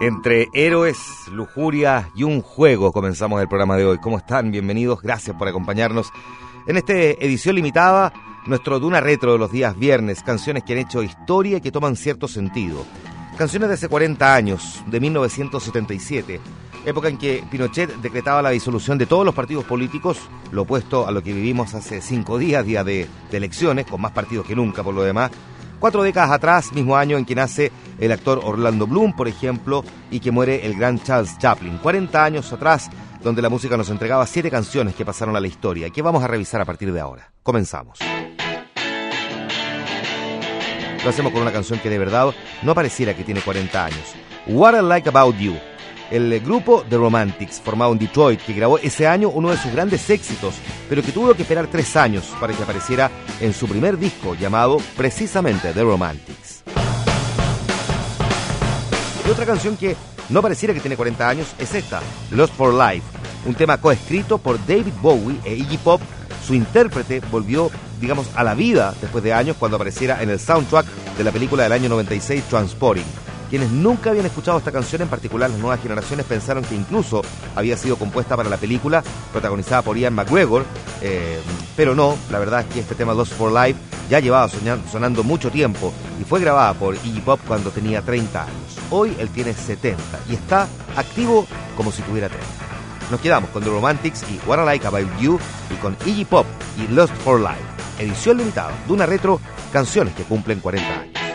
Entre héroes, lujuria y un juego comenzamos el programa de hoy. ¿Cómo están? Bienvenidos, gracias por acompañarnos. En esta edición limitada, nuestro Duna Retro de los días viernes, canciones que han hecho historia y que toman cierto sentido. Canciones de hace 40 años, de 1977, época en que Pinochet decretaba la disolución de todos los partidos políticos, lo opuesto a lo que vivimos hace cinco días, día de, elecciones, con más partidos que nunca por lo demás. Cuatro décadas atrás, mismo año en que nace el actor Orlando Bloom, por ejemplo, y que muere el gran Charles Chaplin. 40 años atrás, donde la música nos entregaba siete canciones que pasaron a la historia, que vamos a revisar a partir de ahora. Comenzamos. Lo hacemos con una canción que de verdad no pareciera que tiene 40 años. What I Like About You el grupo The Romantics, formado en Detroit, que grabó ese año uno de sus grandes éxitos, pero que tuvo que esperar tres años para que apareciera en su primer disco llamado precisamente The Romantics. Y otra canción que no pareciera que tiene 40 años es esta, Lost for Life, un tema coescrito por David Bowie e Iggy Pop. Su intérprete volvió, digamos, a la vida después de años cuando apareciera en el soundtrack de la película del año 96 Transporting. Quienes nunca habían escuchado esta canción, en particular las nuevas generaciones, pensaron que incluso había sido compuesta para la película, protagonizada por Ian McGregor, eh, pero no, la verdad es que este tema Lost for Life ya llevaba sonando mucho tiempo y fue grabada por Iggy Pop cuando tenía 30 años. Hoy él tiene 70 y está activo como si tuviera 30. Nos quedamos con The Romantics y What I Like About You y con Iggy Pop y Lost for Life. Edición limitada de una retro, canciones que cumplen 40 años.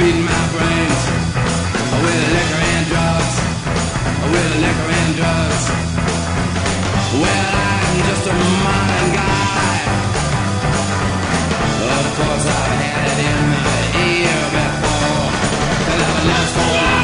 Beating my brains. With liquor and drugs. With liquor and drugs. Well, I'm just a modern guy. Of course, I've had it in my ear before. Could have lost for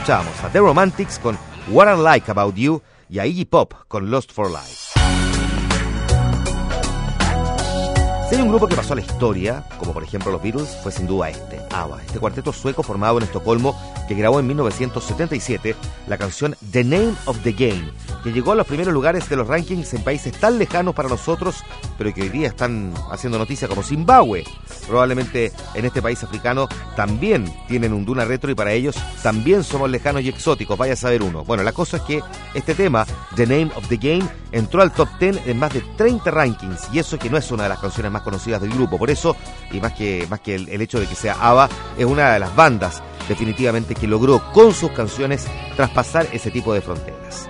Escuchamos a The Romantics con What I Like About You y a Iggy Pop con Lost for Life. Si hay un grupo que pasó a la historia, como por ejemplo los Beatles, fue sin duda este, ABBA, este cuarteto sueco formado en Estocolmo que grabó en 1977 la canción The Name of the Game, que llegó a los primeros lugares de los rankings en países tan lejanos para nosotros, pero que hoy día están haciendo noticia como Zimbabue. Probablemente en este país africano también tienen un Duna retro y para ellos también somos lejanos y exóticos, vaya a saber uno. Bueno, la cosa es que este tema, The Name of the Game, entró al top 10 en más de 30 rankings y eso que no es una de las canciones más conocidas del grupo. Por eso, y más que, más que el, hecho de que sea ABBA, es una de las bandas definitivamente que logró con sus canciones traspasar ese tipo de fronteras.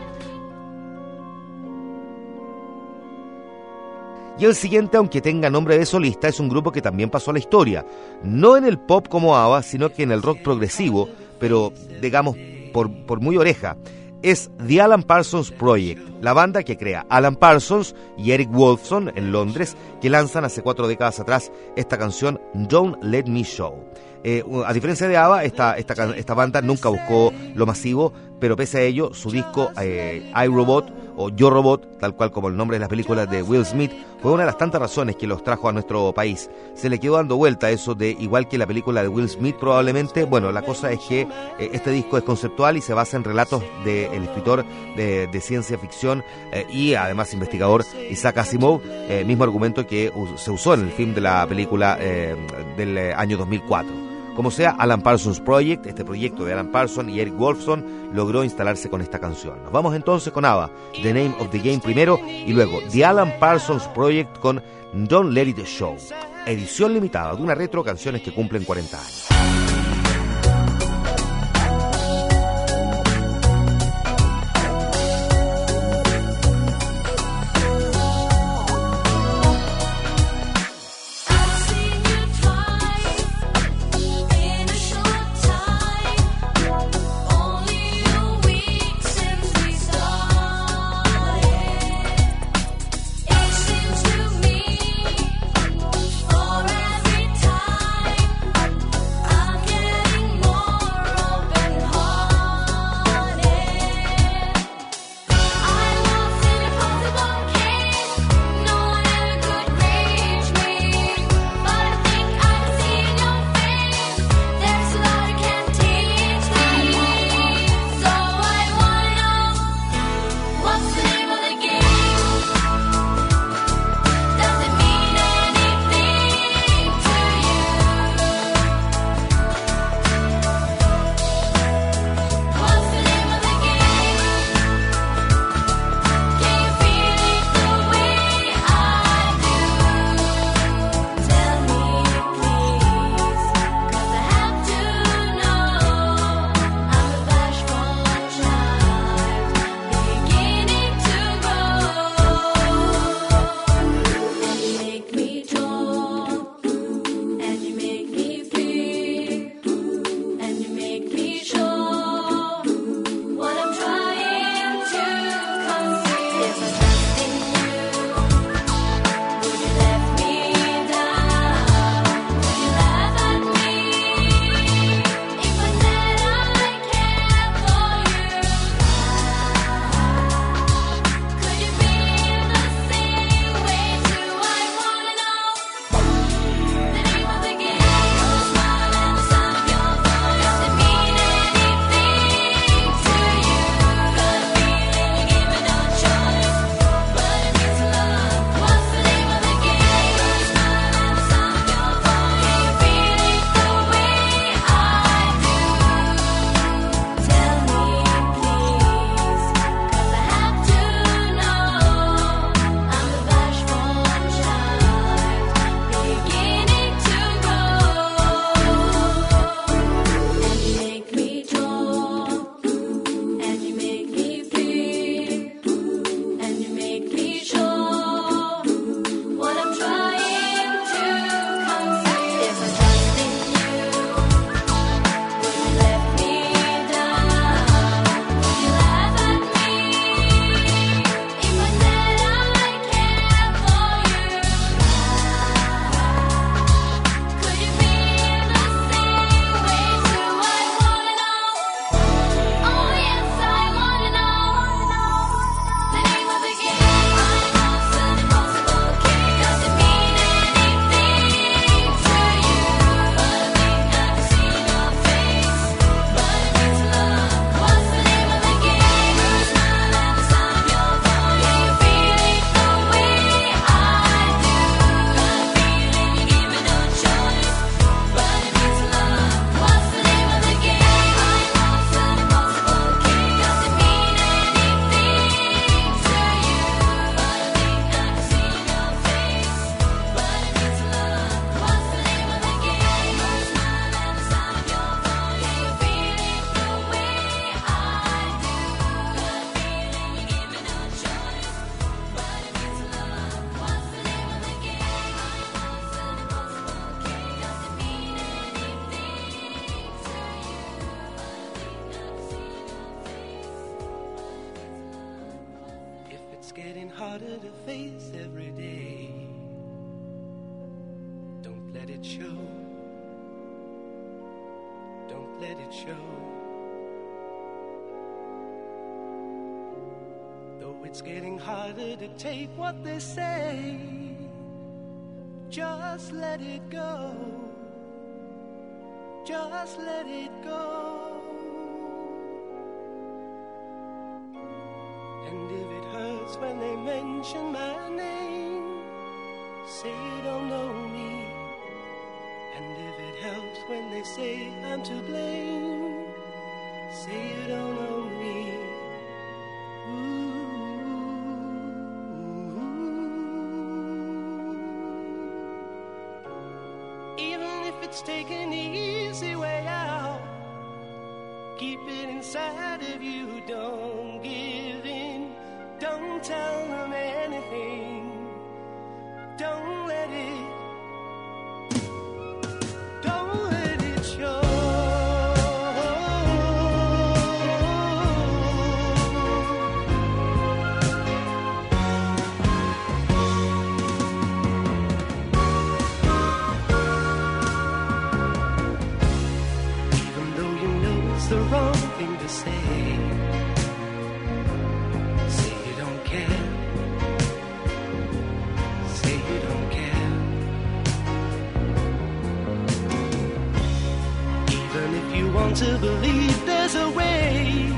Y el siguiente, aunque tenga nombre de solista, es un grupo que también pasó a la historia. No en el pop como ABBA, sino que en el rock progresivo, pero digamos por, por muy oreja. Es The Alan Parsons Project, la banda que crea Alan Parsons y Eric Wolfson en Londres, que lanzan hace cuatro décadas atrás esta canción Don't Let Me Show. Eh, a diferencia de ABBA, esta, esta, banda nunca buscó lo masivo, pero pese a ello, su disco eh, iRobot o Yo Robot, tal cual como el nombre de las películas de Will Smith, fue una de las tantas razones que los trajo a nuestro país. Se le quedó dando vuelta eso de, igual que la película de Will Smith probablemente, bueno, la cosa es que eh, este disco es conceptual y se basa en relatos del de escritor de, de, ciencia ficción eh, y además investigador Isaac Asimov, eh, mismo argumento que se usó en el film de la película del año 2004. Como sea, Alan Parsons Project, este proyecto de Alan Parsons y Eric Wolfson, logró instalarse con esta canción. Nos vamos entonces con ABBA, The Name of the Game primero, y luego The Alan Parsons Project con Don't Let It Show, edición limitada de una retro canciones que cumplen 40 años. Show. Though it's getting harder to take what they say, just let it go. Just let it go. And if it hurts when they mention my name, say you don't know me. When they say I'm to blame, say you don't know me. Ooh. Even if it's taking the easy way out, keep it inside of you. Don't give in. Don't tell them anything. Don't let it. Say. Say you don't care. Say you don't care. Even if you want to believe there's a way,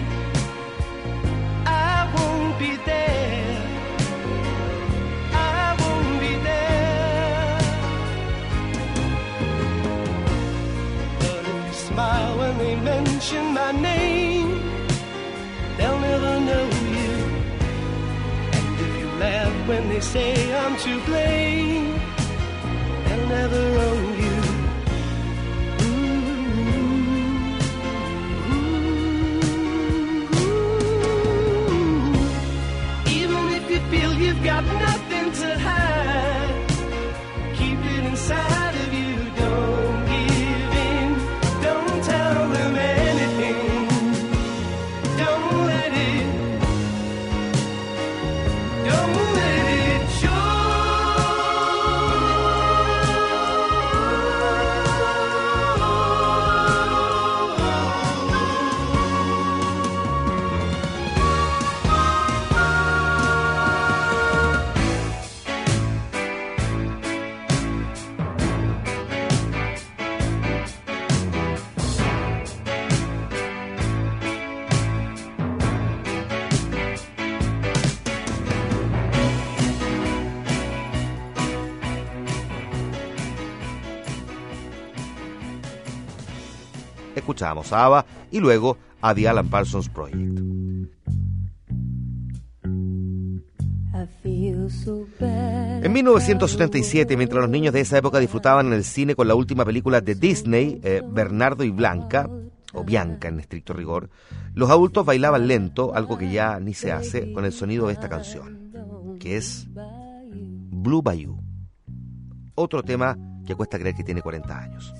I won't be there. I won't be there. But if you smile when they mention my name, they'll never know you. And if you laugh when they say I'm to blame, they'll never own you. Even if you feel you've got nothing Escuchábamos a ABBA y luego a The Alan Parsons Project. En 1977, mientras los niños de esa época disfrutaban en el cine con la última película de Disney, eh, Bernardo y Blanca, o Bianca en estricto rigor, los adultos bailaban lento, algo que ya ni se hace, con el sonido de esta canción, que es Blue Bayou. Otro tema que cuesta creer que tiene 40 años.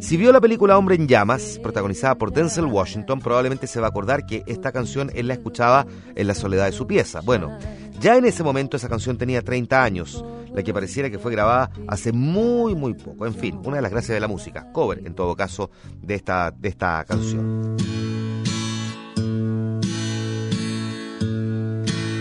Si vio la película Hombre en Llamas, protagonizada por Denzel Washington, probablemente se va a acordar que esta canción él la escuchaba en la soledad de su pieza. Bueno, ya en ese momento esa canción tenía 30 años, la que pareciera que fue grabada hace muy, muy poco. En fin, una de las gracias de la música, cover en todo caso, de esta, de esta canción.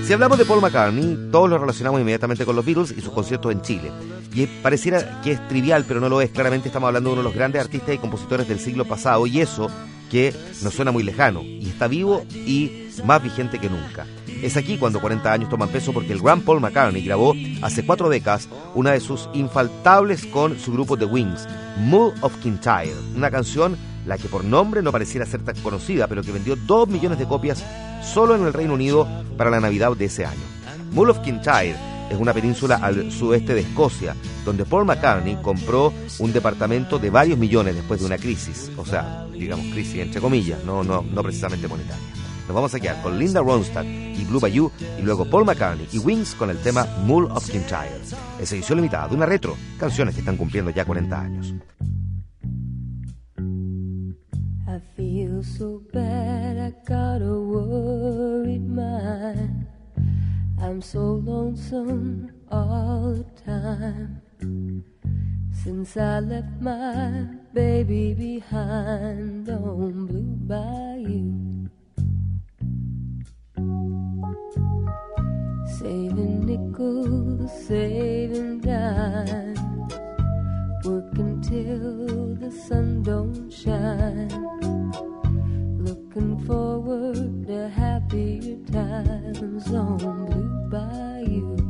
Si hablamos de Paul McCartney, todos lo relacionamos inmediatamente con los Beatles y sus conciertos en Chile. Y pareciera que es trivial, pero no lo es. Claramente estamos hablando de uno de los grandes artistas y compositores del siglo pasado y eso que nos suena muy lejano y está vivo y más vigente que nunca. Es aquí cuando 40 años toman peso porque el gran Paul McCartney grabó hace cuatro décadas una de sus infaltables con su grupo The Wings, Mood of Kintyre, una canción la que por nombre no pareciera ser tan conocida, pero que vendió 2 millones de copias solo en el Reino Unido para la Navidad de ese año. Mull of Kintyre es una península al sudeste de Escocia, donde Paul McCartney compró un departamento de varios millones después de una crisis, o sea, digamos crisis entre comillas, no, no, no precisamente monetaria. Nos vamos a quedar con Linda Ronstadt y Blue Bayou y luego Paul McCartney y Wings con el tema Mull of Kintyre. Es edición limitada de una retro, canciones que están cumpliendo ya 40 años. I'm so lonesome all the time since I left my baby behind. On Blue Bayou. Saving nickels, saving dimes, working till the sun don't shine. Looking forward to happier times on Blue Bayou.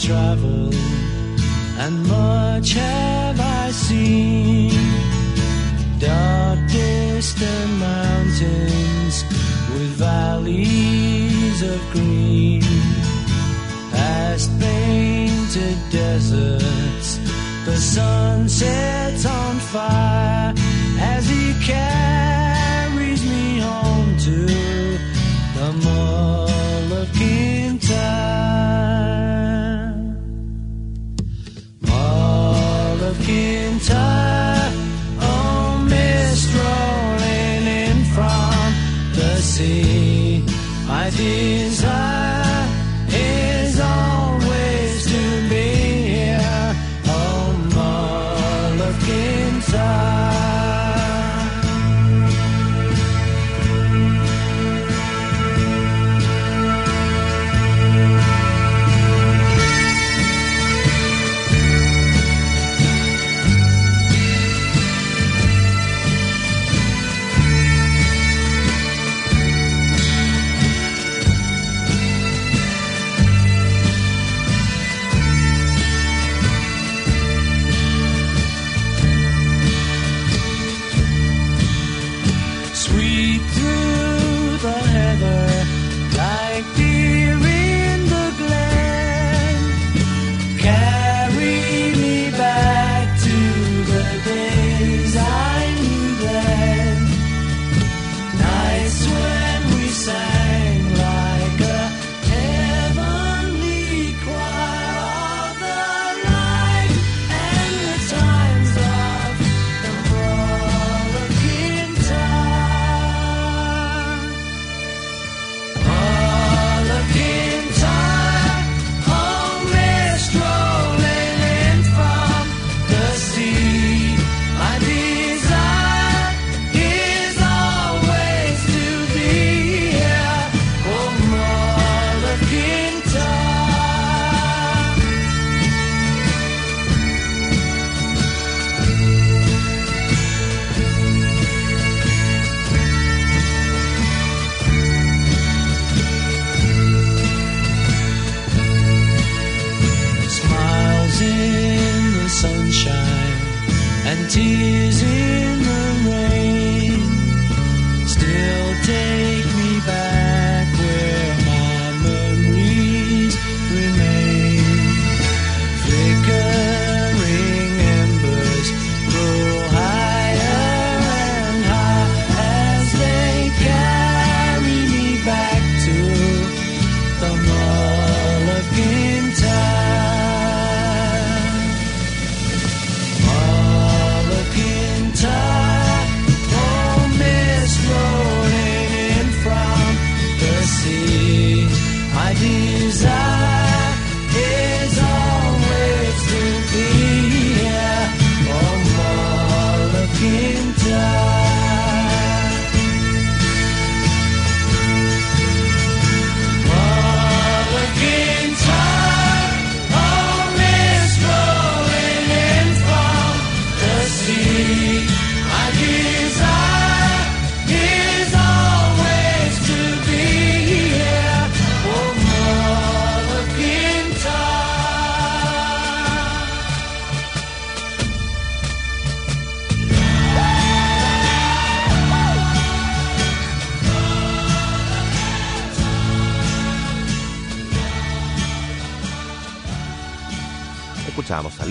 traveled and much have I seen. Dark distant mountains with valleys of green, past painted deserts. The sun sets on fire as he casts.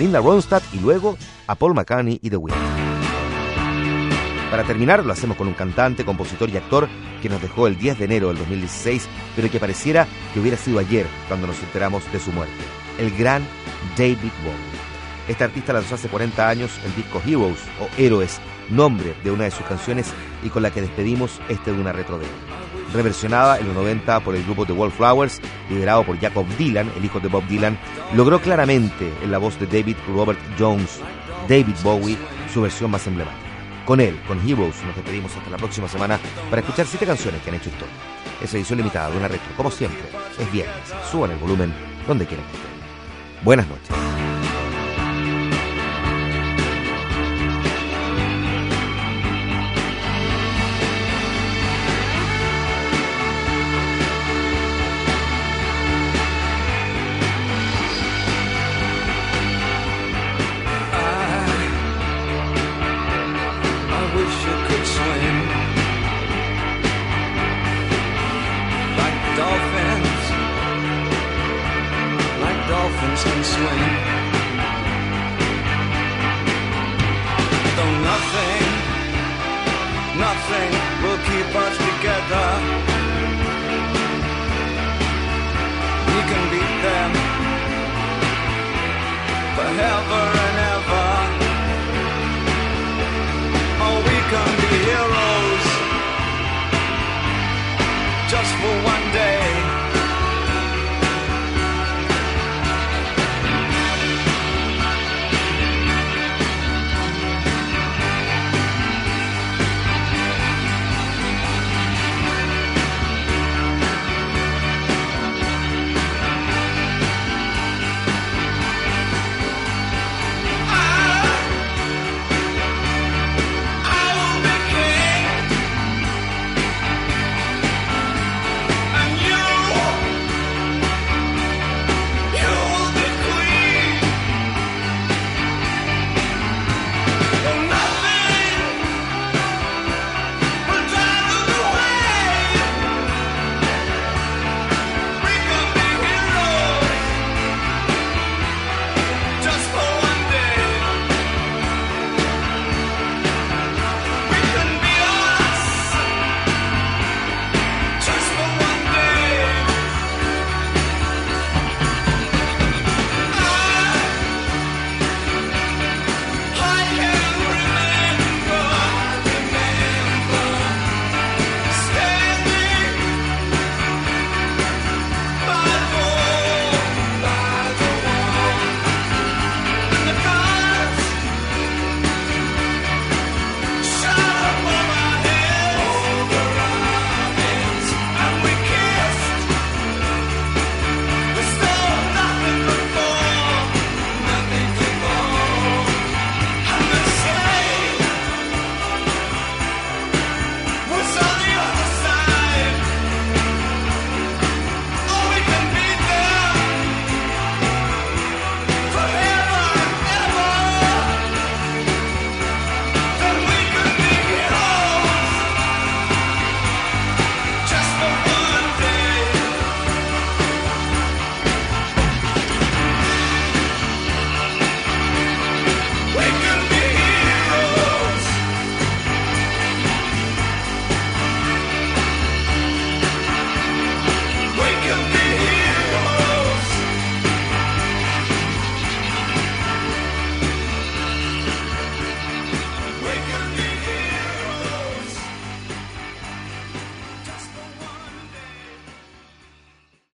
Linda Ronstadt y luego a Paul McCartney y The Wings. Para terminar, lo hacemos con un cantante, compositor y actor que nos dejó el 10 de enero del 2016, pero que pareciera que hubiera sido ayer cuando nos enteramos de su muerte. El gran David Bowie. Este artista lanzó hace 40 años el disco Heroes o Héroes, nombre de una de sus canciones y con la que despedimos este de una retro de él. Reversionada en los 90 por el grupo The Wallflowers, liderado por Jacob Dylan, el hijo de Bob Dylan, logró claramente en la voz de David Robert Jones, David Bowie, su versión más emblemática. Con él, con Heroes, nos despedimos hasta la próxima semana para escuchar siete canciones que han hecho historia. Esa edición limitada de una retro, como siempre, es viernes. Suban el volumen donde quieran que estén. Buenas noches. Dolphins can swim. Though nothing, nothing will keep us together. We can beat them forever